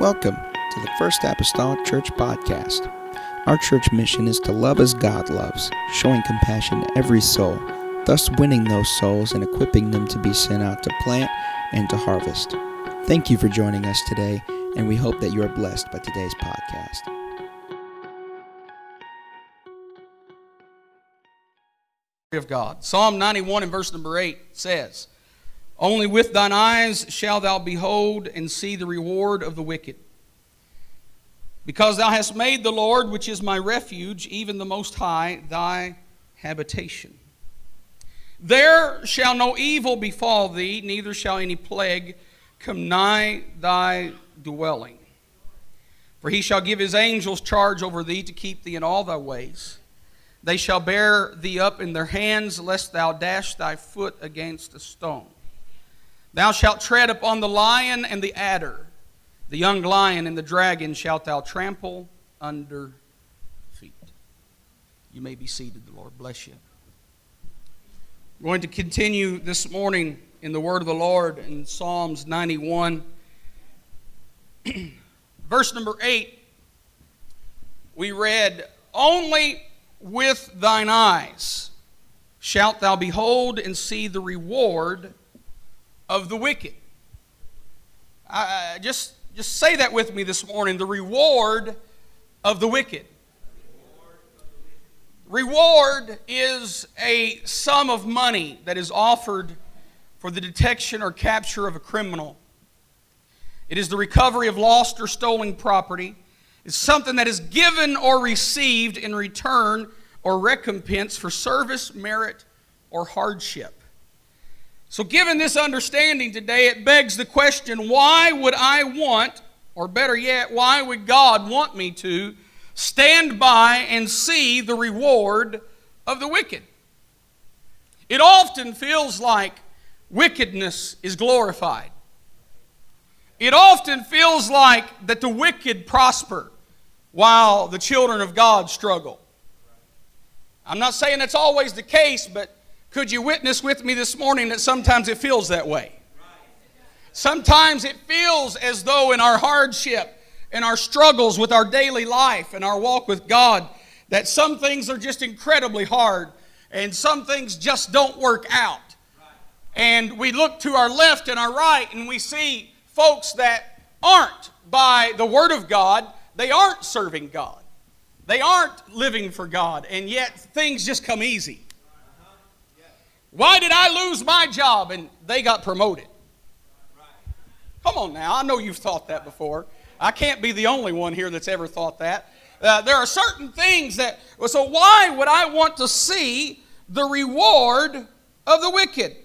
Welcome to the First Apostolic Church Podcast. Our church mission is to love as God loves, showing compassion to every soul, thus winning those souls and equipping them to be sent out to plant and to harvest. Thank you for joining us today, and we hope that you are blessed by today's podcast. of God. Psalm 91 and verse number 8 says, Only with thine eyes shalt thou behold and see the reward of the wicked. Because thou hast made the Lord, which is my refuge, even the Most High, thy habitation. There shall no evil befall thee, neither shall any plague come nigh thy dwelling. For he shall give his angels charge over thee to keep thee in all thy ways. They shall bear thee up in their hands, lest thou dash thy foot against a stone. Thou shalt tread upon the lion and the adder, the young lion and the dragon shalt thou trample under feet. You may be seated. The Lord bless you. I'm going to continue this morning in the word of the Lord in Psalms 91. Verse number 8, we read, Only with thine eyes shalt thou behold and see the reward of the wicked. just, just say that with me this morning the reward of the wicked. Reward is a sum of money that is offered for the detection or capture of a criminal. It is the recovery of lost or stolen property It's something that is given or received in return or recompense for service, merit, or hardship. So, given this understanding today, it begs the question why would I want, or better yet, why would God want me to stand by and see the reward of the wicked? It often feels like wickedness is glorified. It often feels like that the wicked prosper while the children of God struggle. I'm not saying that's always the case, but could you witness with me this morning that sometimes it feels that way? Sometimes it feels as though in our hardship, in our struggles with our daily life and our walk with God, that some things are just incredibly hard and some things just don't work out. And we look to our left and our right and we see folks that aren't by the Word of God, they aren't serving God. They aren't living for God, and yet things just come easy. Why did I lose my job and they got promoted? Come on now, I know you've thought that before. I can't be the only one here that's ever thought that. Uh, there are certain things that, so why would I want to see the reward of the wicked?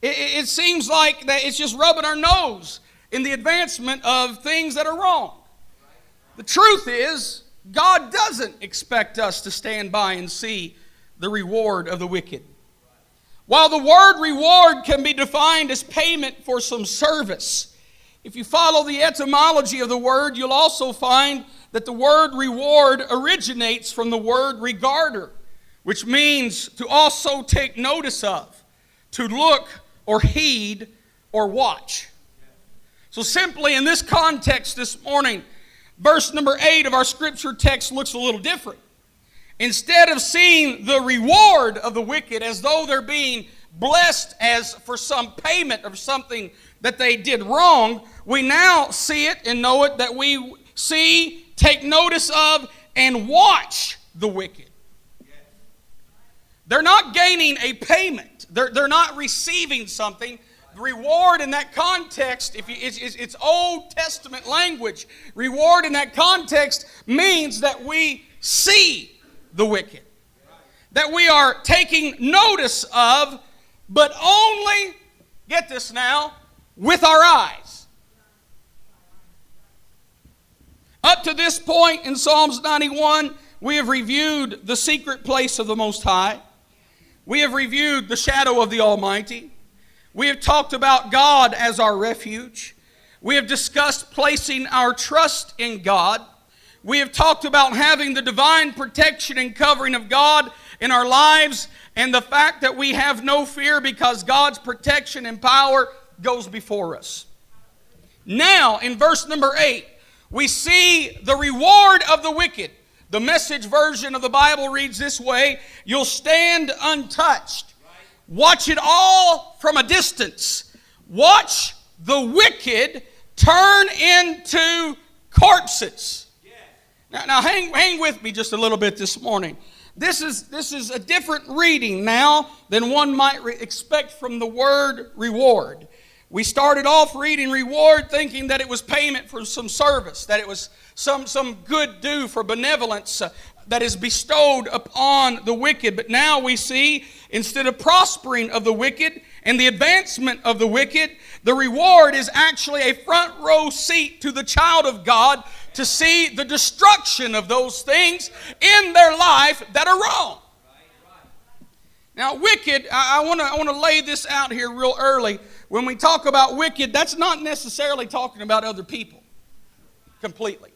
It, it seems like that it's just rubbing our nose in the advancement of things that are wrong. The truth is, God doesn't expect us to stand by and see the reward of the wicked. While the word reward can be defined as payment for some service, if you follow the etymology of the word, you'll also find that the word reward originates from the word regarder, which means to also take notice of, to look or heed or watch. So, simply in this context this morning, verse number 8 of our scripture text looks a little different. Instead of seeing the reward of the wicked as though they're being blessed as for some payment of something that they did wrong, we now see it and know it that we see, take notice of, and watch the wicked. They're not gaining a payment, they're, they're not receiving something. Reward in that context, if you, it's, it's, it's Old Testament language, reward in that context means that we see the wicked, that we are taking notice of, but only, get this now, with our eyes. Up to this point in Psalms 91, we have reviewed the secret place of the Most High. We have reviewed the shadow of the Almighty. We have talked about God as our refuge. We have discussed placing our trust in God. We have talked about having the divine protection and covering of God in our lives and the fact that we have no fear because God's protection and power goes before us. Now, in verse number 8, we see the reward of the wicked. The message version of the Bible reads this way You'll stand untouched. Watch it all from a distance. Watch the wicked turn into corpses. Now, now hang, hang with me just a little bit this morning. This is, this is a different reading now than one might re- expect from the word reward. We started off reading reward thinking that it was payment for some service, that it was some, some good due for benevolence uh, that is bestowed upon the wicked. But now we see, instead of prospering of the wicked and the advancement of the wicked, the reward is actually a front row seat to the child of God to see the destruction of those things in their life that are wrong. Now, wicked, I, I want to wanna lay this out here real early. When we talk about wicked, that's not necessarily talking about other people completely.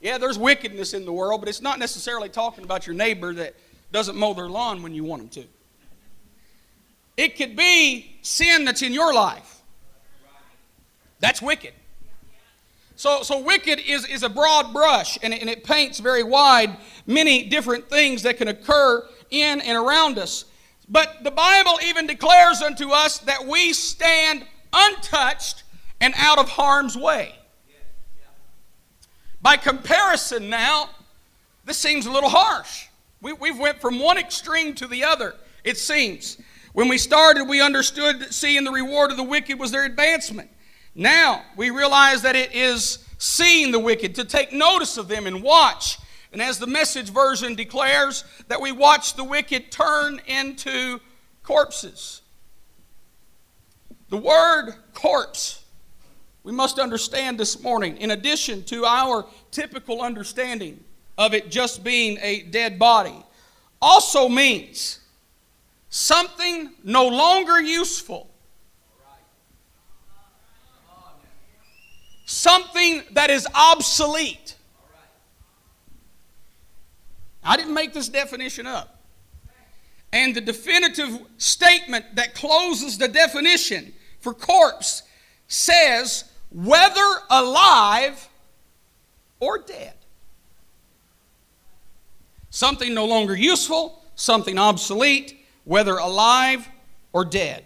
Yeah, there's wickedness in the world, but it's not necessarily talking about your neighbor that doesn't mow their lawn when you want them to. It could be sin that's in your life. That's wicked. So, so wicked is, is a broad brush, and it, and it paints very wide many different things that can occur in and around us. But the Bible even declares unto us that we stand untouched and out of harm's way. By comparison now, this seems a little harsh. We, we've went from one extreme to the other, it seems. When we started, we understood that seeing the reward of the wicked was their advancement. Now we realize that it is seeing the wicked, to take notice of them and watch and as the message version declares, that we watch the wicked turn into corpses. The word corpse, we must understand this morning, in addition to our typical understanding of it just being a dead body, also means something no longer useful. Something that is obsolete. I didn't make this definition up. And the definitive statement that closes the definition for corpse says whether alive or dead. Something no longer useful, something obsolete, whether alive or dead.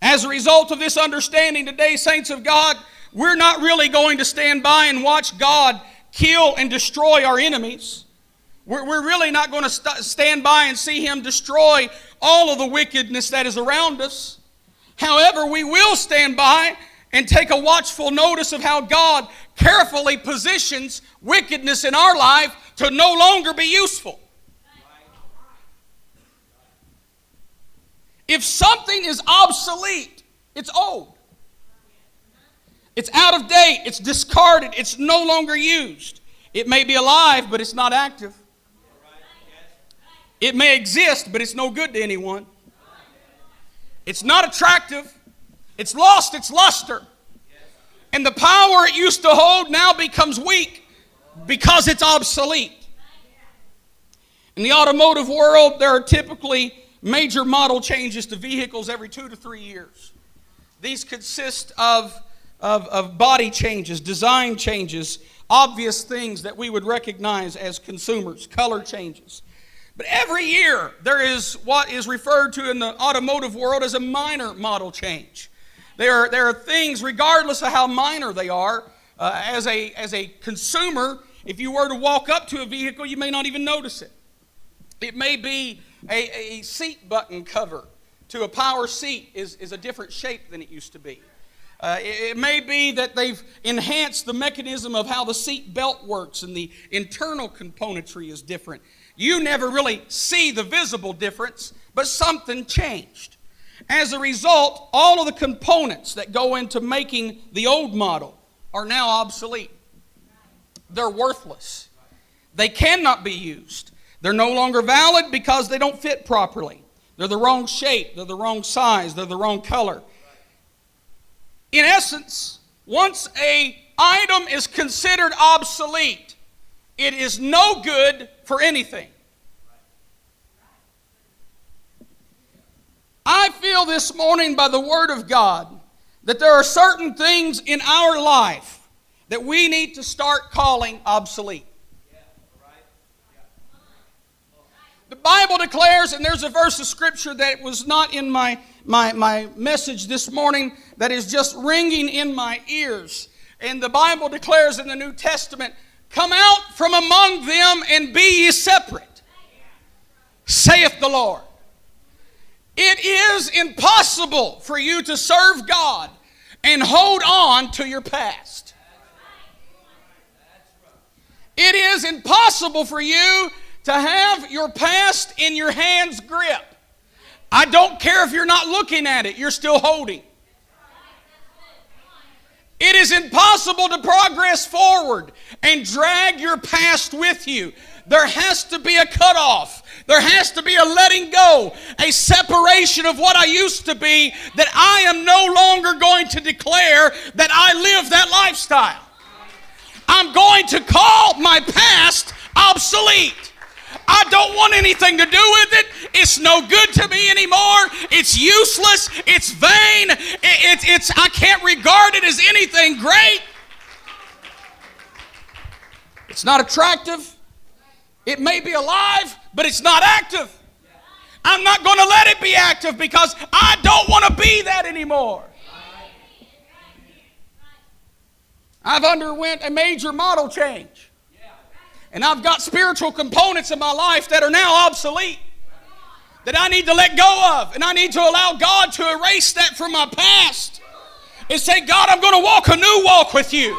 As a result of this understanding today, saints of God, we're not really going to stand by and watch God kill and destroy our enemies. We're, we're really not going to st- stand by and see Him destroy all of the wickedness that is around us. However, we will stand by and take a watchful notice of how God carefully positions wickedness in our life to no longer be useful. If something is obsolete, it's old. It's out of date, it's discarded, it's no longer used. It may be alive, but it's not active. It may exist, but it's no good to anyone. It's not attractive. It's lost its luster. And the power it used to hold now becomes weak because it's obsolete. In the automotive world, there are typically major model changes to vehicles every two to three years. These consist of, of, of body changes, design changes, obvious things that we would recognize as consumers, color changes. But every year, there is what is referred to in the automotive world as a minor model change. There are, there are things, regardless of how minor they are, uh, as, a, as a consumer, if you were to walk up to a vehicle, you may not even notice it. It may be a, a seat button cover to a power seat is, is a different shape than it used to be. Uh, it, it, may be that they've enhanced the mechanism of how the seat belt works and the internal componentry is different. You never really see the visible difference, but something changed. As a result, all of the components that go into making the old model are now obsolete. They're worthless. They cannot be used. They're no longer valid because they don't fit properly. They're the wrong shape, they're the wrong size, they're the wrong color. In essence, once a item is considered obsolete, it is no good for anything. I feel this morning by the Word of God that there are certain things in our life that we need to start calling obsolete. The Bible declares, and there's a verse of scripture that was not in my, my, my message this morning that is just ringing in my ears. And the Bible declares in the New Testament, Come out from among them and be ye separate, saith the Lord. It is impossible for you to serve God and hold on to your past. It is impossible for you to have your past in your hands grip. I don't care if you're not looking at it, you're still holding. It is impossible to progress forward and drag your past with you. There has to be a cutoff. There has to be a letting go, a separation of what I used to be, that I am no longer going to declare that I live that lifestyle. I'm going to call my past obsolete. I don't want anything to do with it. It's no good to me anymore. It's useless. It's vain. It, it, it's, I can't regard it as anything great. It's not attractive. It may be alive, but it's not active. I'm not going to let it be active because I don't want to be that anymore. I've underwent a major model change. And I've got spiritual components in my life that are now obsolete. That I need to let go of. And I need to allow God to erase that from my past. And say, God, I'm going to walk a new walk with you.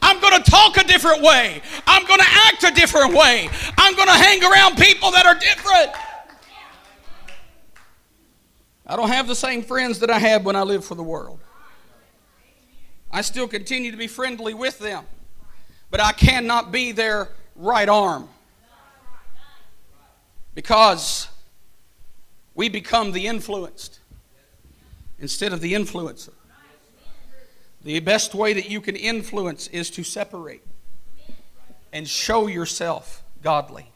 I'm going to talk a different way. I'm going to act a different way. I'm going to hang around people that are different. I don't have the same friends that I had when I lived for the world. I still continue to be friendly with them, but I cannot be their right arm because we become the influenced instead of the influencer. The best way that you can influence is to separate and show yourself godly.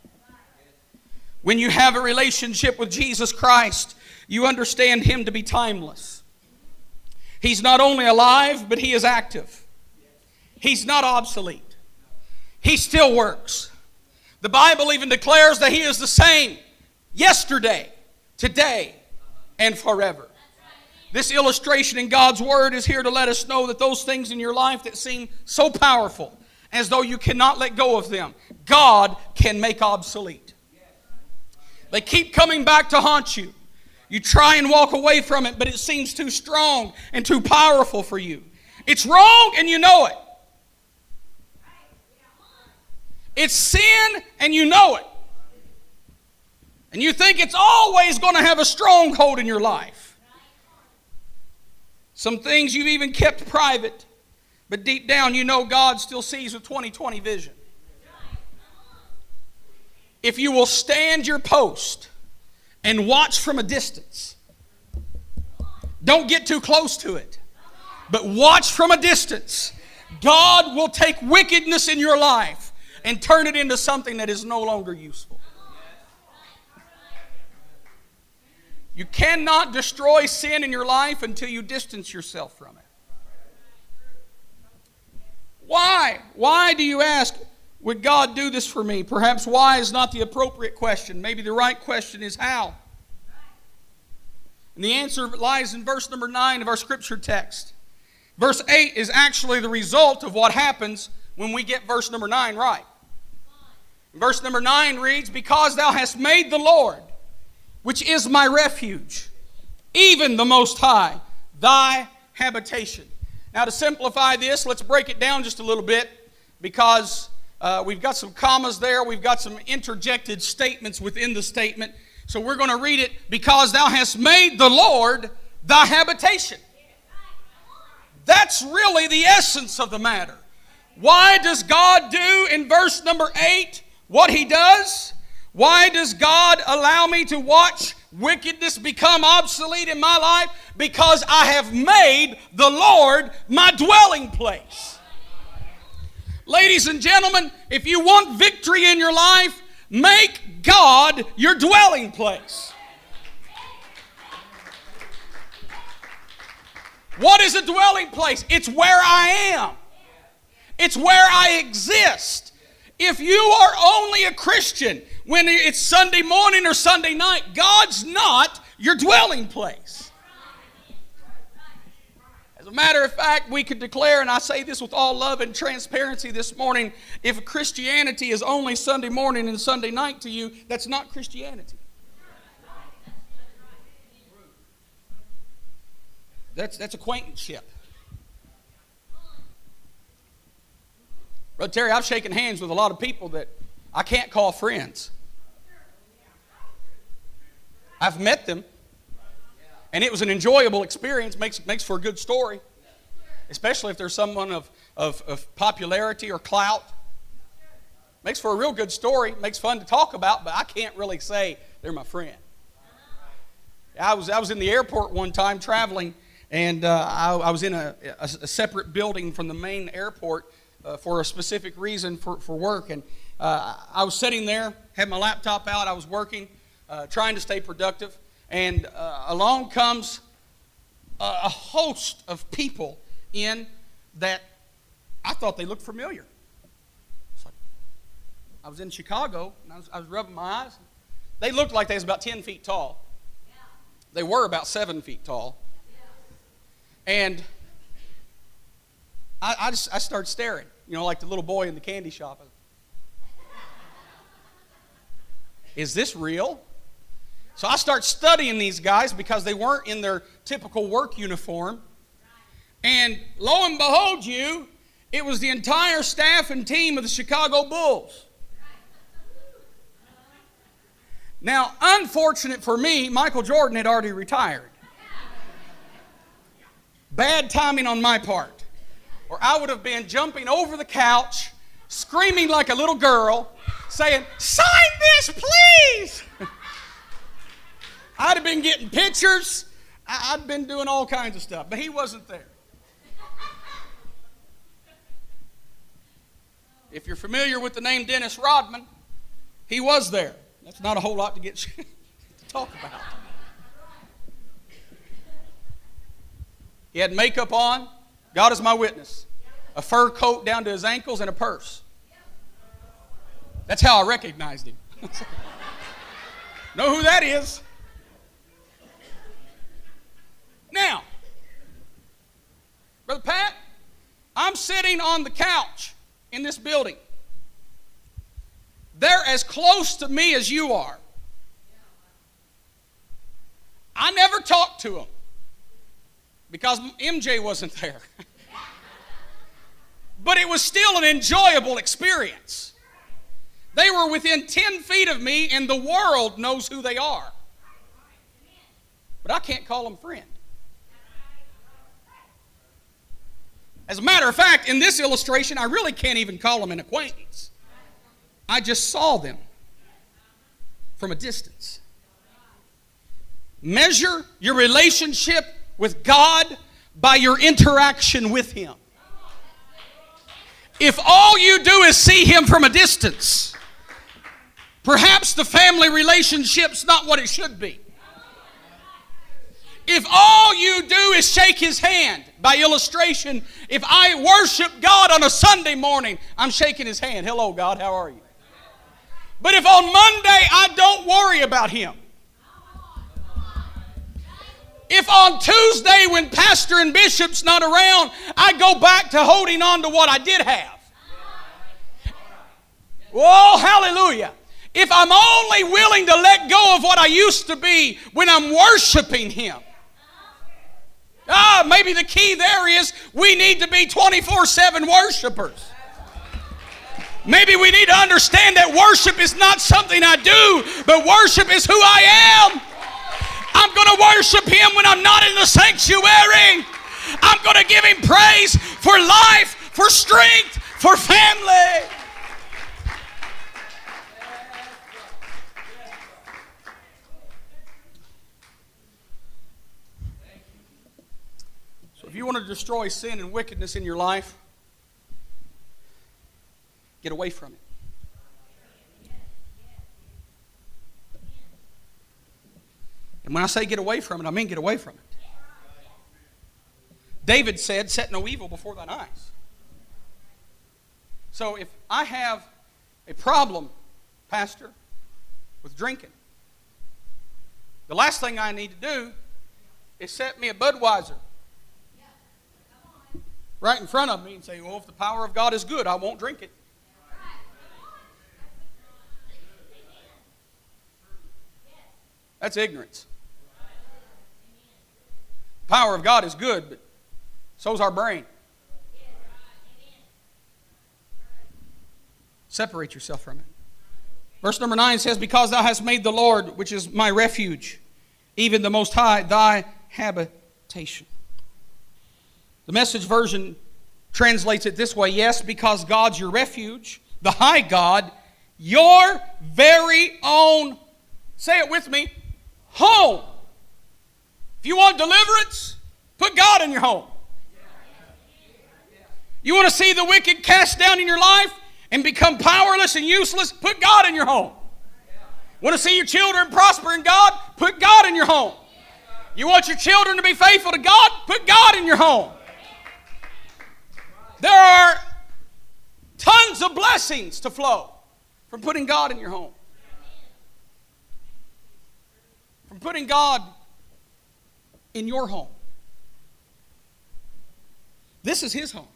When you have a relationship with Jesus Christ, you understand Him to be timeless. He's not only alive, but he is active. He's not obsolete. He still works. The Bible even declares that he is the same yesterday, today, and forever. This illustration in God's Word is here to let us know that those things in your life that seem so powerful, as though you cannot let go of them, God can make obsolete. They keep coming back to haunt you. You try and walk away from it, but it seems too strong and too powerful for you. It's wrong and you know it. It's sin and you know it. And you think it's always going to have a stronghold in your life. Some things you've even kept private, but deep down you know God still sees with 2020 vision. If you will stand your post, and watch from a distance. Don't get too close to it, but watch from a distance. God will take wickedness in your life and turn it into something that is no longer useful. You cannot destroy sin in your life until you distance yourself from it. Why? Why do you ask? Would God do this for me? Perhaps why is not the appropriate question. Maybe the right question is how. And the answer lies in verse number 9 of our scripture text. Verse 8 is actually the result of what happens when we get verse number 9 right. Verse number 9 reads, Because thou hast made the Lord, which is my refuge, even the Most High, thy habitation. Now, to simplify this, let's break it down just a little bit because uh, we've got some commas there. We've got some interjected statements within the statement. So we're going to read it because thou hast made the Lord thy habitation. That's really the essence of the matter. Why does God do in verse number 8 what he does? Why does God allow me to watch wickedness become obsolete in my life? Because I have made the Lord my dwelling place. Ladies and gentlemen, if you want victory in your life, make God your dwelling place. What is a dwelling place? It's where I am. It's where I exist. If you are only a Christian when it's Sunday morning or Sunday night, God's not your dwelling place. As a matter of fact, we could declare, and I say this with all love and transparency this morning if Christianity is only Sunday morning and Sunday night to you, that's not Christianity. That's, that's acquaintanceship. Brother Terry, I've shaken hands with a lot of people that I can't call friends. I've met them, and it was an enjoyable experience. Makes, makes for a good story, especially if there's someone of, of, of popularity or clout. Makes for a real good story. Makes fun to talk about, but I can't really say they're my friend. I was, I was in the airport one time traveling and uh, I, I, was in a, a, a, separate building from the main airport uh, for a specific reason for, for work. And uh, I was sitting there, had my laptop out, I was working, uh, trying to stay productive. And uh, along comes a, a, host of people in that I thought they looked familiar. I was in Chicago, and I was, I was rubbing my eyes. They looked like they was about 10 feet tall. They were about 7 feet tall and I, I just I started staring, you know, like the little boy in the candy shop. Is this real? So I start studying these guys because they weren't in their typical work uniform. And lo and behold, you, it was the entire staff and team of the Chicago Bulls. Now, unfortunate for me, Michael Jordan had already retired. Bad timing on my part. Or I would have been jumping over the couch, screaming like a little girl, saying, Sign this, please! I'd have been getting pictures. I'd been doing all kinds of stuff, but he wasn't there. If you're familiar with the name Dennis Rodman, he was there. That's not a whole lot to get to talk about. He had makeup on. God is my witness. A fur coat down to his ankles and a purse. That's how I recognized him. know who that is? Now, Brother Pat, I'm sitting on the couch in this building. They're as close to me as you are. I never talked to them because MJ wasn't there. but it was still an enjoyable experience. They were within 10 feet of me, and the world knows who they are. But I can't call them friend. As a matter of fact, in this illustration, I really can't even call them an acquaintance. I just saw them from a distance. Measure your relationship with God by your interaction with Him. If all you do is see Him from a distance, perhaps the family relationship's not what it should be. If all you do is shake His hand, by illustration, if I worship God on a Sunday morning, I'm shaking His hand. Hello, God, how are you? But if on Monday I don't worry about Him, if on Tuesday, when pastor and bishop's not around, I go back to holding on to what I did have. Oh, hallelujah. If I'm only willing to let go of what I used to be when I'm worshiping Him. Ah, maybe the key there is we need to be 24 7 worshipers. Maybe we need to understand that worship is not something I do, but worship is who I am. I'm going to worship Him when I'm not in the sanctuary. I'm going to give Him praise for life, for strength, for family. So, if you want to destroy sin and wickedness in your life, get away from it. And when I say get away from it, I mean get away from it. David said, Set no evil before thine eyes. So if I have a problem, Pastor, with drinking, the last thing I need to do is set me a Budweiser right in front of me and say, Well, if the power of God is good, I won't drink it. That's ignorance. Power of God is good, but so's our brain. Separate yourself from it. Verse number 9 says, Because thou hast made the Lord, which is my refuge, even the Most High, thy habitation. The message version translates it this way Yes, because God's your refuge, the high God, your very own, say it with me, home. If you want deliverance, put God in your home. You want to see the wicked cast down in your life and become powerless and useless? Put God in your home. Want to see your children prosper in God? Put God in your home. You want your children to be faithful to God? Put God in your home. There are tons of blessings to flow from putting God in your home. From putting God in your home. This is His home.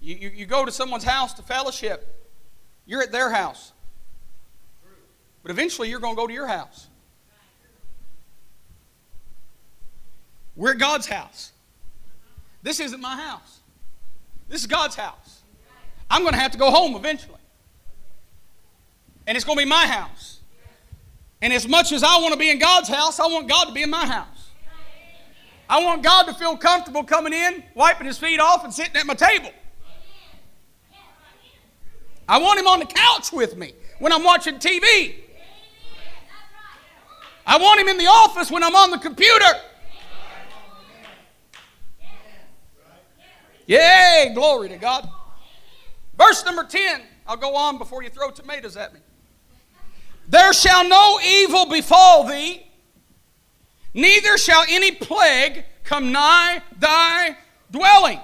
You, you, you, go to someone's house to fellowship, you're at their house. But eventually you're going to go to your house. We're at God's house. This isn't my house. This is God's house. I'm going to have to go home eventually. And it's going to be my house. And as much as I want to be in God's house, I want God to be in my house. I want God to feel comfortable coming in, wiping his feet off, and sitting at my table. I want him on the couch with me when I'm watching TV. I want him in the office when I'm on the computer. Yay, glory to God. Verse number 10. I'll go on before you throw tomatoes at me. There shall no evil befall thee, neither shall any plague come nigh thy dwelling.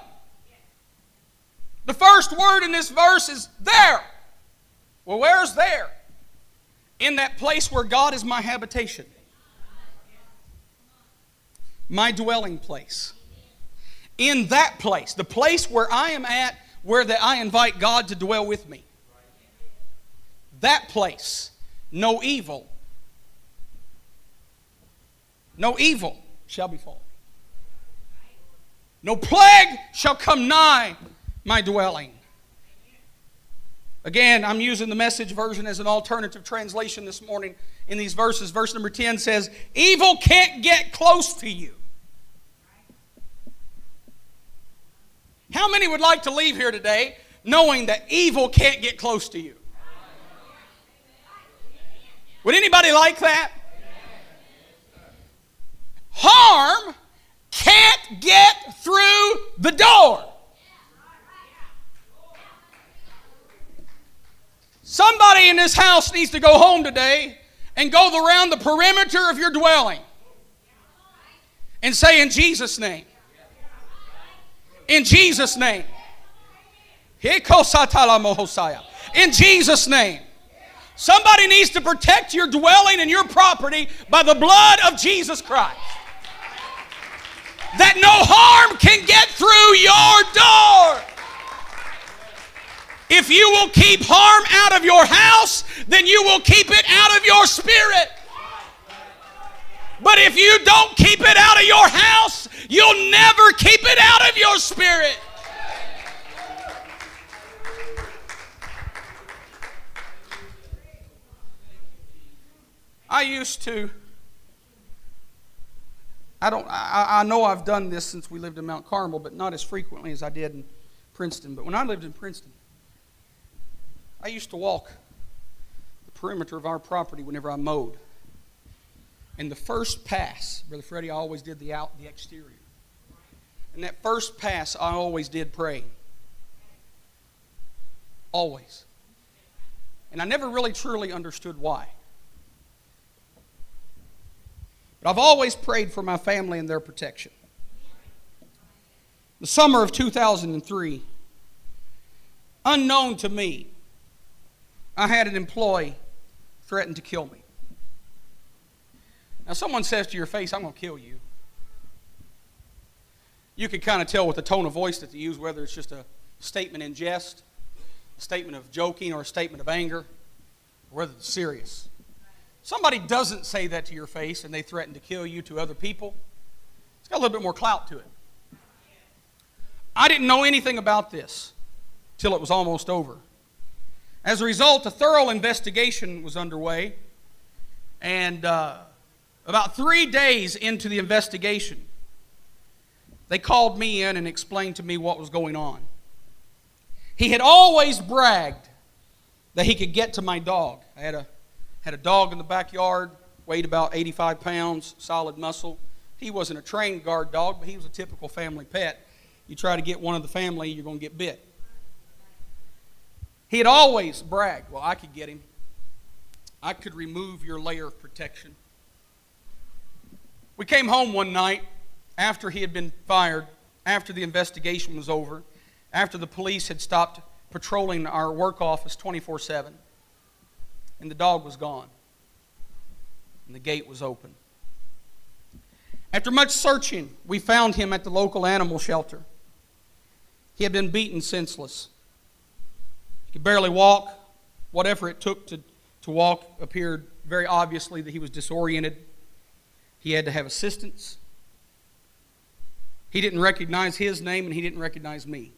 The first word in this verse is there. Well, where's there? In that place where God is my habitation, my dwelling place in that place, the place where I am at, where that I invite God to dwell with me. That place, no evil, no evil shall befall. No plague shall come nigh my dwelling. Again, I'm using the message version as an alternative translation this morning in these verses. Verse number 10 says, Evil can't get close to you. How many would like to leave here today knowing that evil can't get close to you? Would anybody like that? Harm can't get through the door. Somebody in this house needs to go home today and go around the perimeter of your dwelling and say, In Jesus' name, in Jesus' name. In Jesus' name. Somebody needs to protect your dwelling and your property by the blood of Jesus Christ. That no harm can get through your door. If you will keep harm out of your house, then you will keep it out of your spirit. But if you don't keep it out of your house, you'll never keep it out of your spirit. I used to, I don't, I, I know I've done this since we lived in Mount Carmel, but not as frequently as I did in Princeton. But when I lived in Princeton, I used to walk the perimeter of our property whenever I mowed. And the first pass, Brother Freddie, I always did the out the exterior. And that first pass, I always did pray. Always. And I never really truly understood why. But I've always prayed for my family and their protection. The summer of 2003, unknown to me, I had an employee threaten to kill me. Now, someone says to your face, I'm going to kill you. You can kind of tell with the tone of voice that they use whether it's just a statement in jest, a statement of joking, or a statement of anger, or whether it's serious. Somebody doesn't say that to your face and they threaten to kill you to other people. It's got a little bit more clout to it. I didn't know anything about this till it was almost over. As a result, a thorough investigation was underway, and uh, about three days into the investigation, they called me in and explained to me what was going on. He had always bragged that he could get to my dog. I had a, had a dog in the backyard, weighed about 85 pounds, solid muscle. He wasn't a trained guard dog, but he was a typical family pet. You try to get one of the family, you're going to get bit. He had always bragged, well, I could get him. I could remove your layer of protection. We came home one night after he had been fired, after the investigation was over, after the police had stopped patrolling our work office 24 7, and the dog was gone, and the gate was open. After much searching, we found him at the local animal shelter. He had been beaten senseless. He could barely walk. Whatever it took to, to walk appeared very obviously that he was disoriented. He had to have assistance. He didn't recognize his name and he didn't recognize me.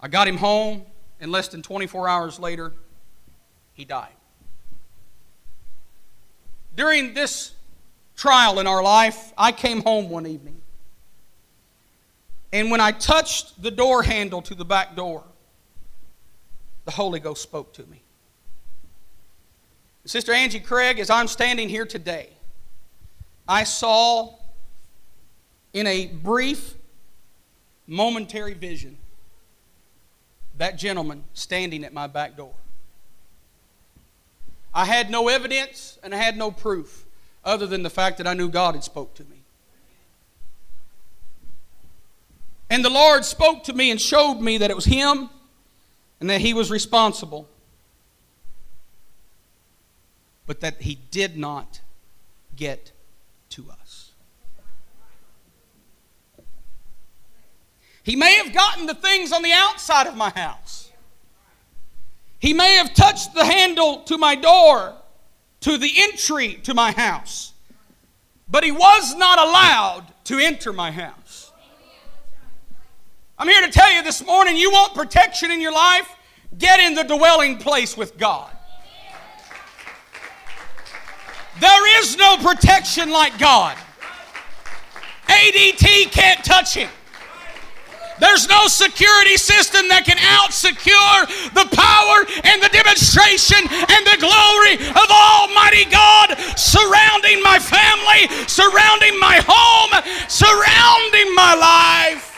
I got him home, and less than 24 hours later, he died. During this trial in our life, I came home one evening. And when I touched the door handle to the back door, the Holy Ghost spoke to me. Sister Angie Craig, as I'm standing here today, I saw in a brief, momentary vision that gentleman standing at my back door. I had no evidence and I had no proof other than the fact that I knew God had spoke to me. And the Lord spoke to me and showed me that it was Him and that He was responsible, but that He did not get to us. He may have gotten the things on the outside of my house. He may have touched the handle to my door, to the entry to my house, but he was not allowed to enter my house. I'm here to tell you this morning you want protection in your life? Get in the dwelling place with God. There is no protection like God. ADT can't touch him. There's no security system that can out secure the power and the demonstration and the glory of Almighty God surrounding my family, surrounding my home, surrounding my life.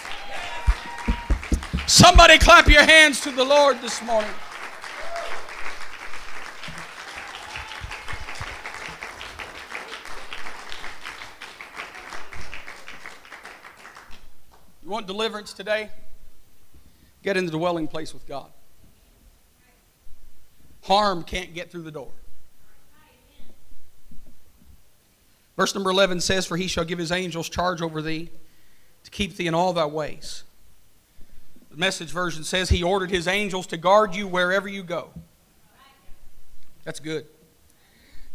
Somebody clap your hands to the Lord this morning. You want deliverance today? Get in the dwelling place with God. Harm can't get through the door. Verse number 11 says, For he shall give his angels charge over thee to keep thee in all thy ways. The message version says, He ordered his angels to guard you wherever you go. That's good.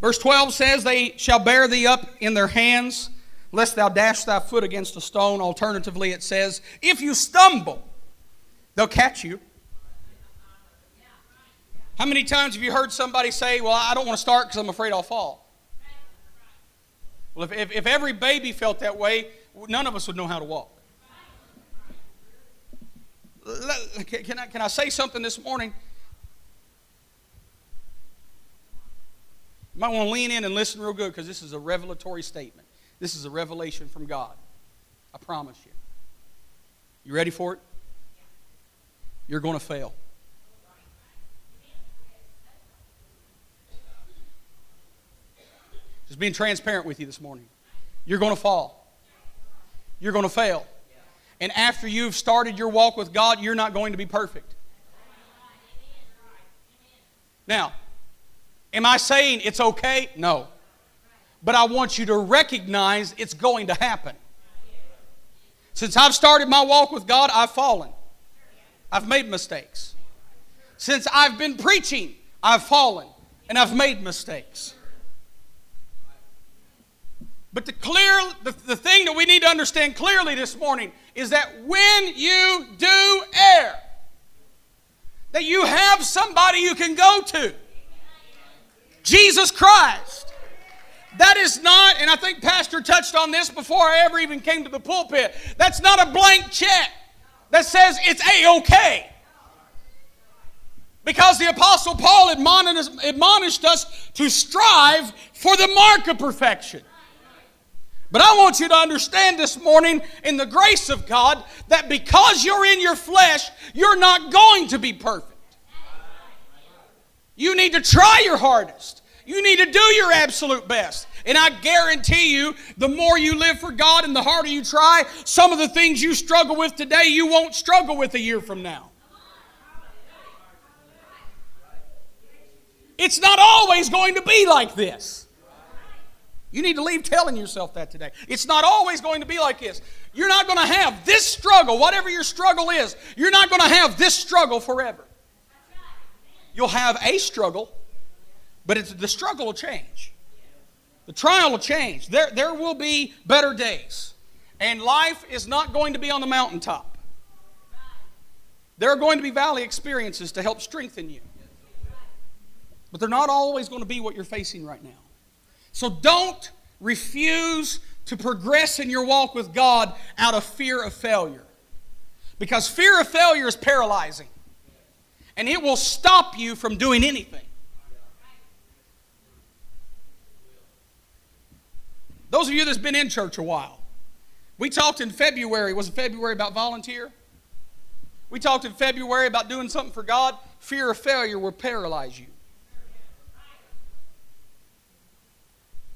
Verse 12 says, They shall bear thee up in their hands lest thou dash thy foot against a stone. Alternatively, it says, if you stumble, they'll catch you. How many times have you heard somebody say, Well, I don't want to start because I'm afraid I'll fall? Well, if, if, if, every baby felt that way, none of us would know how to walk. Can I, can I say something this morning? You might want to lean in and listen real good because this is a revelatory statement. This is a revelation from God. I promise you. You ready for it? You're going to fail. Just being transparent with you this morning. You're going to fall. you're going to fail. And after you've started your walk with God, you're not going to be perfect. Now, am I saying it's okay? No. But I want you to recognize it's going to happen. Since I've started my walk with God, I've fallen. I've made mistakes. Since I've been preaching, I've fallen and I've made mistakes. But the clear the, the thing that we need to understand clearly this morning is that when you do err, that you have somebody you can go to. Jesus Christ. That is not, and I think Pastor touched on this before I ever even came to the pulpit. That's not a blank check that says it's a okay. Because the Apostle Paul admonished us to strive for the mark of perfection. But I want you to understand this morning, in the grace of God, that because you're in your flesh, you're not going to be perfect. You need to try your hardest. You need to do your absolute best. And I guarantee you, the more you live for God and the harder you try, some of the things you struggle with today, you won't struggle with a year from now. It's not always going to be like this. You need to leave telling yourself that today. It's not always going to be like this. You're not going to have this struggle, whatever your struggle is, you're not going to have this struggle forever. You'll have a struggle, but it's, the struggle will change. The trial will change. There, there will be better days. And life is not going to be on the mountaintop. There are going to be valley experiences to help strengthen you. But they're not always going to be what you're facing right now. So don't refuse to progress in your walk with God out of fear of failure. Because fear of failure is paralyzing, and it will stop you from doing anything. Those of you that's been in church a while, we talked in February. Was it February about volunteer? We talked in February about doing something for God. Fear of failure will paralyze you.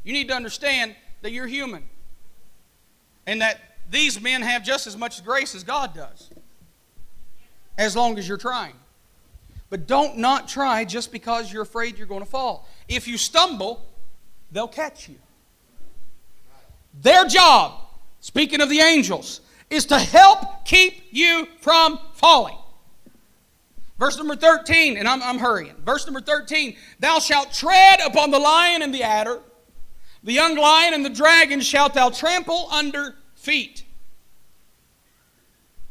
You need to understand that you're human and that these men have just as much grace as God does, as long as you're trying. But don't not try just because you're afraid you're going to fall. If you stumble, they'll catch you. Their job, speaking of the angels, is to help keep you from falling. Verse number 13, and I'm, I'm hurrying. Verse number 13 Thou shalt tread upon the lion and the adder the young lion and the dragon shalt thou trample under feet.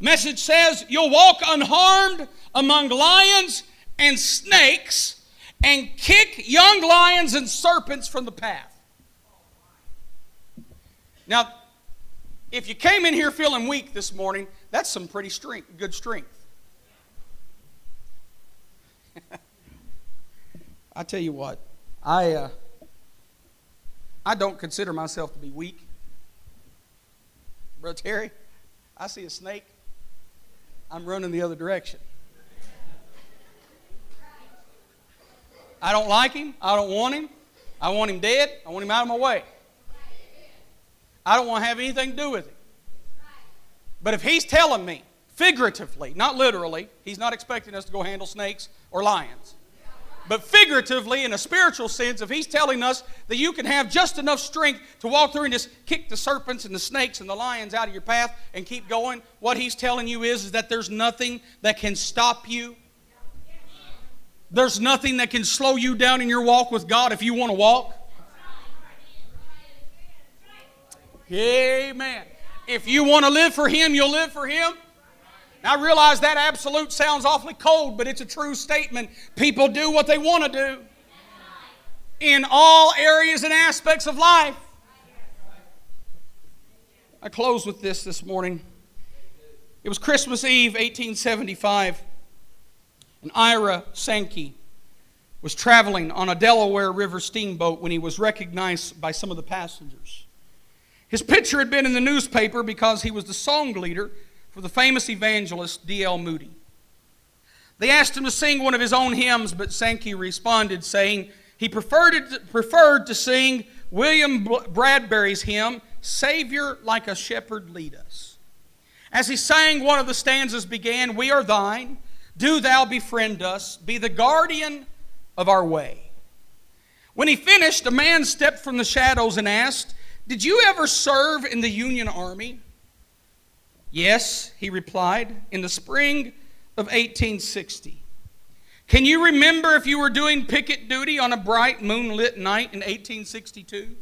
Message says, You'll walk unharmed among lions and snakes and kick young lions and serpents from the path. Now, if you came in here feeling weak this morning, that's some pretty strength, good strength. I tell you what, I. Uh, I don't consider myself to be weak. Brother Terry, I see a snake, I'm running the other direction. I don't like him. I don't want him. I want him dead. I want him out of my way. I don't want to have anything to do with him. But if he's telling me, figuratively, not literally, he's not expecting us to go handle snakes or lions. But figuratively, in a spiritual sense, if he's telling us that you can have just enough strength to walk through and just kick the serpents and the snakes and the lions out of your path and keep going, what he's telling you is, is that there's nothing that can stop you. There's nothing that can slow you down in your walk with God if you want to walk. Amen. If you want to live for Him, you'll live for Him. Now, I realize that absolute sounds awfully cold, but it's a true statement. People do what they want to do in all areas and aspects of life. I close with this this morning. It was Christmas Eve, 1875, and Ira Sankey was traveling on a Delaware River steamboat when he was recognized by some of the passengers. His picture had been in the newspaper because he was the song leader for the famous evangelist D.L. Moody. They asked him to sing one of his own hymns, but Sankey responded, saying he preferred, preferred to sing William Bradbury's hymn, Savior, like a shepherd, lead us. As he sang, one of the stanzas began, We are thine, do thou befriend us, be the guardian of our way. When he finished, a man stepped from the shadows and asked, Did you ever serve in the Union Army? Yes, he replied, in the spring of 1860. Can you remember if you were doing picket duty on a bright moonlit night in 1862?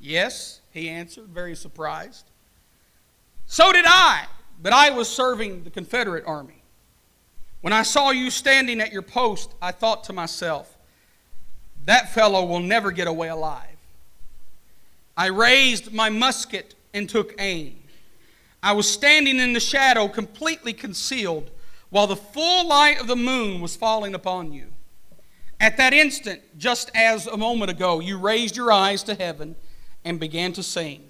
Yes, he answered, very surprised. So did I, but I was serving the Confederate Army. When I saw you standing at your post, I thought to myself, that fellow will never get away alive. I raised my musket and took aim. I was standing in the shadow, completely concealed, while the full light of the moon was falling upon you. At that instant, just as a moment ago, you raised your eyes to heaven and began to sing.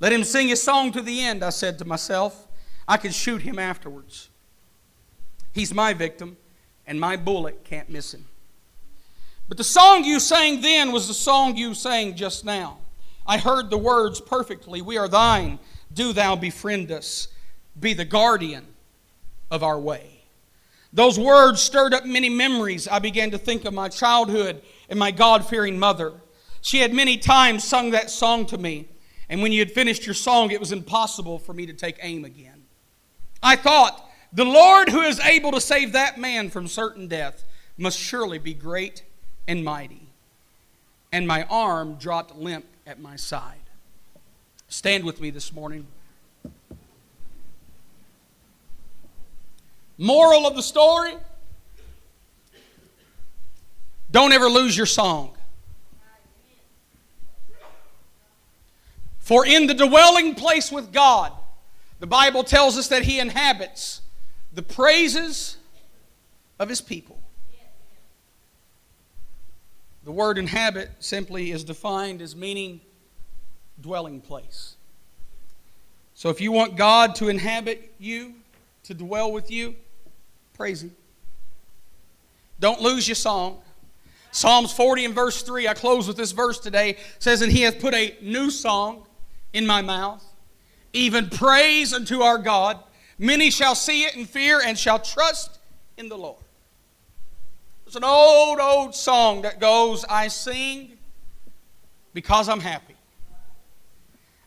Let him sing his song to the end, I said to myself. I can shoot him afterwards. He's my victim, and my bullet can't miss him. But the song you sang then was the song you sang just now. I heard the words perfectly We are thine, do thou befriend us, be the guardian of our way. Those words stirred up many memories. I began to think of my childhood and my God fearing mother. She had many times sung that song to me, and when you had finished your song, it was impossible for me to take aim again. I thought, the Lord who is able to save that man from certain death must surely be great and mighty. And my arm dropped limp at my side. Stand with me this morning. Moral of the story don't ever lose your song. For in the dwelling place with God, the Bible tells us that He inhabits the praises of his people. The word inhabit simply is defined as meaning dwelling place. So if you want God to inhabit you, to dwell with you, praise Him. Don't lose your song. Psalms 40 and verse 3, I close with this verse today, says, And He hath put a new song in my mouth, even praise unto our God. Many shall see it and fear and shall trust in the Lord. There's an old, old song that goes, I sing because I'm happy.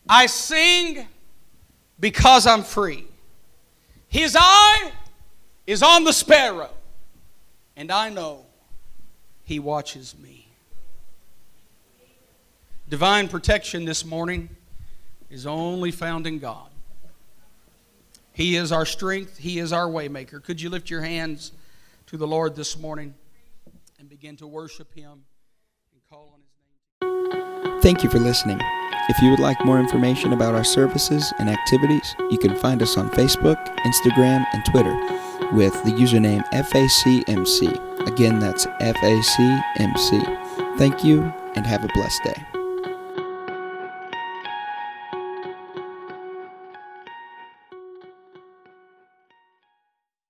I sing because I'm free. His eye is on the sparrow, and I know he watches me. Divine protection this morning is only found in God. He is our strength. He is our waymaker. Could you lift your hands to the Lord this morning and begin to worship Him and call on His name? Thank you for listening. If you would like more information about our services and activities, you can find us on Facebook, Instagram, and Twitter with the username FACMC. Again, that's FACMC. Thank you and have a blessed day.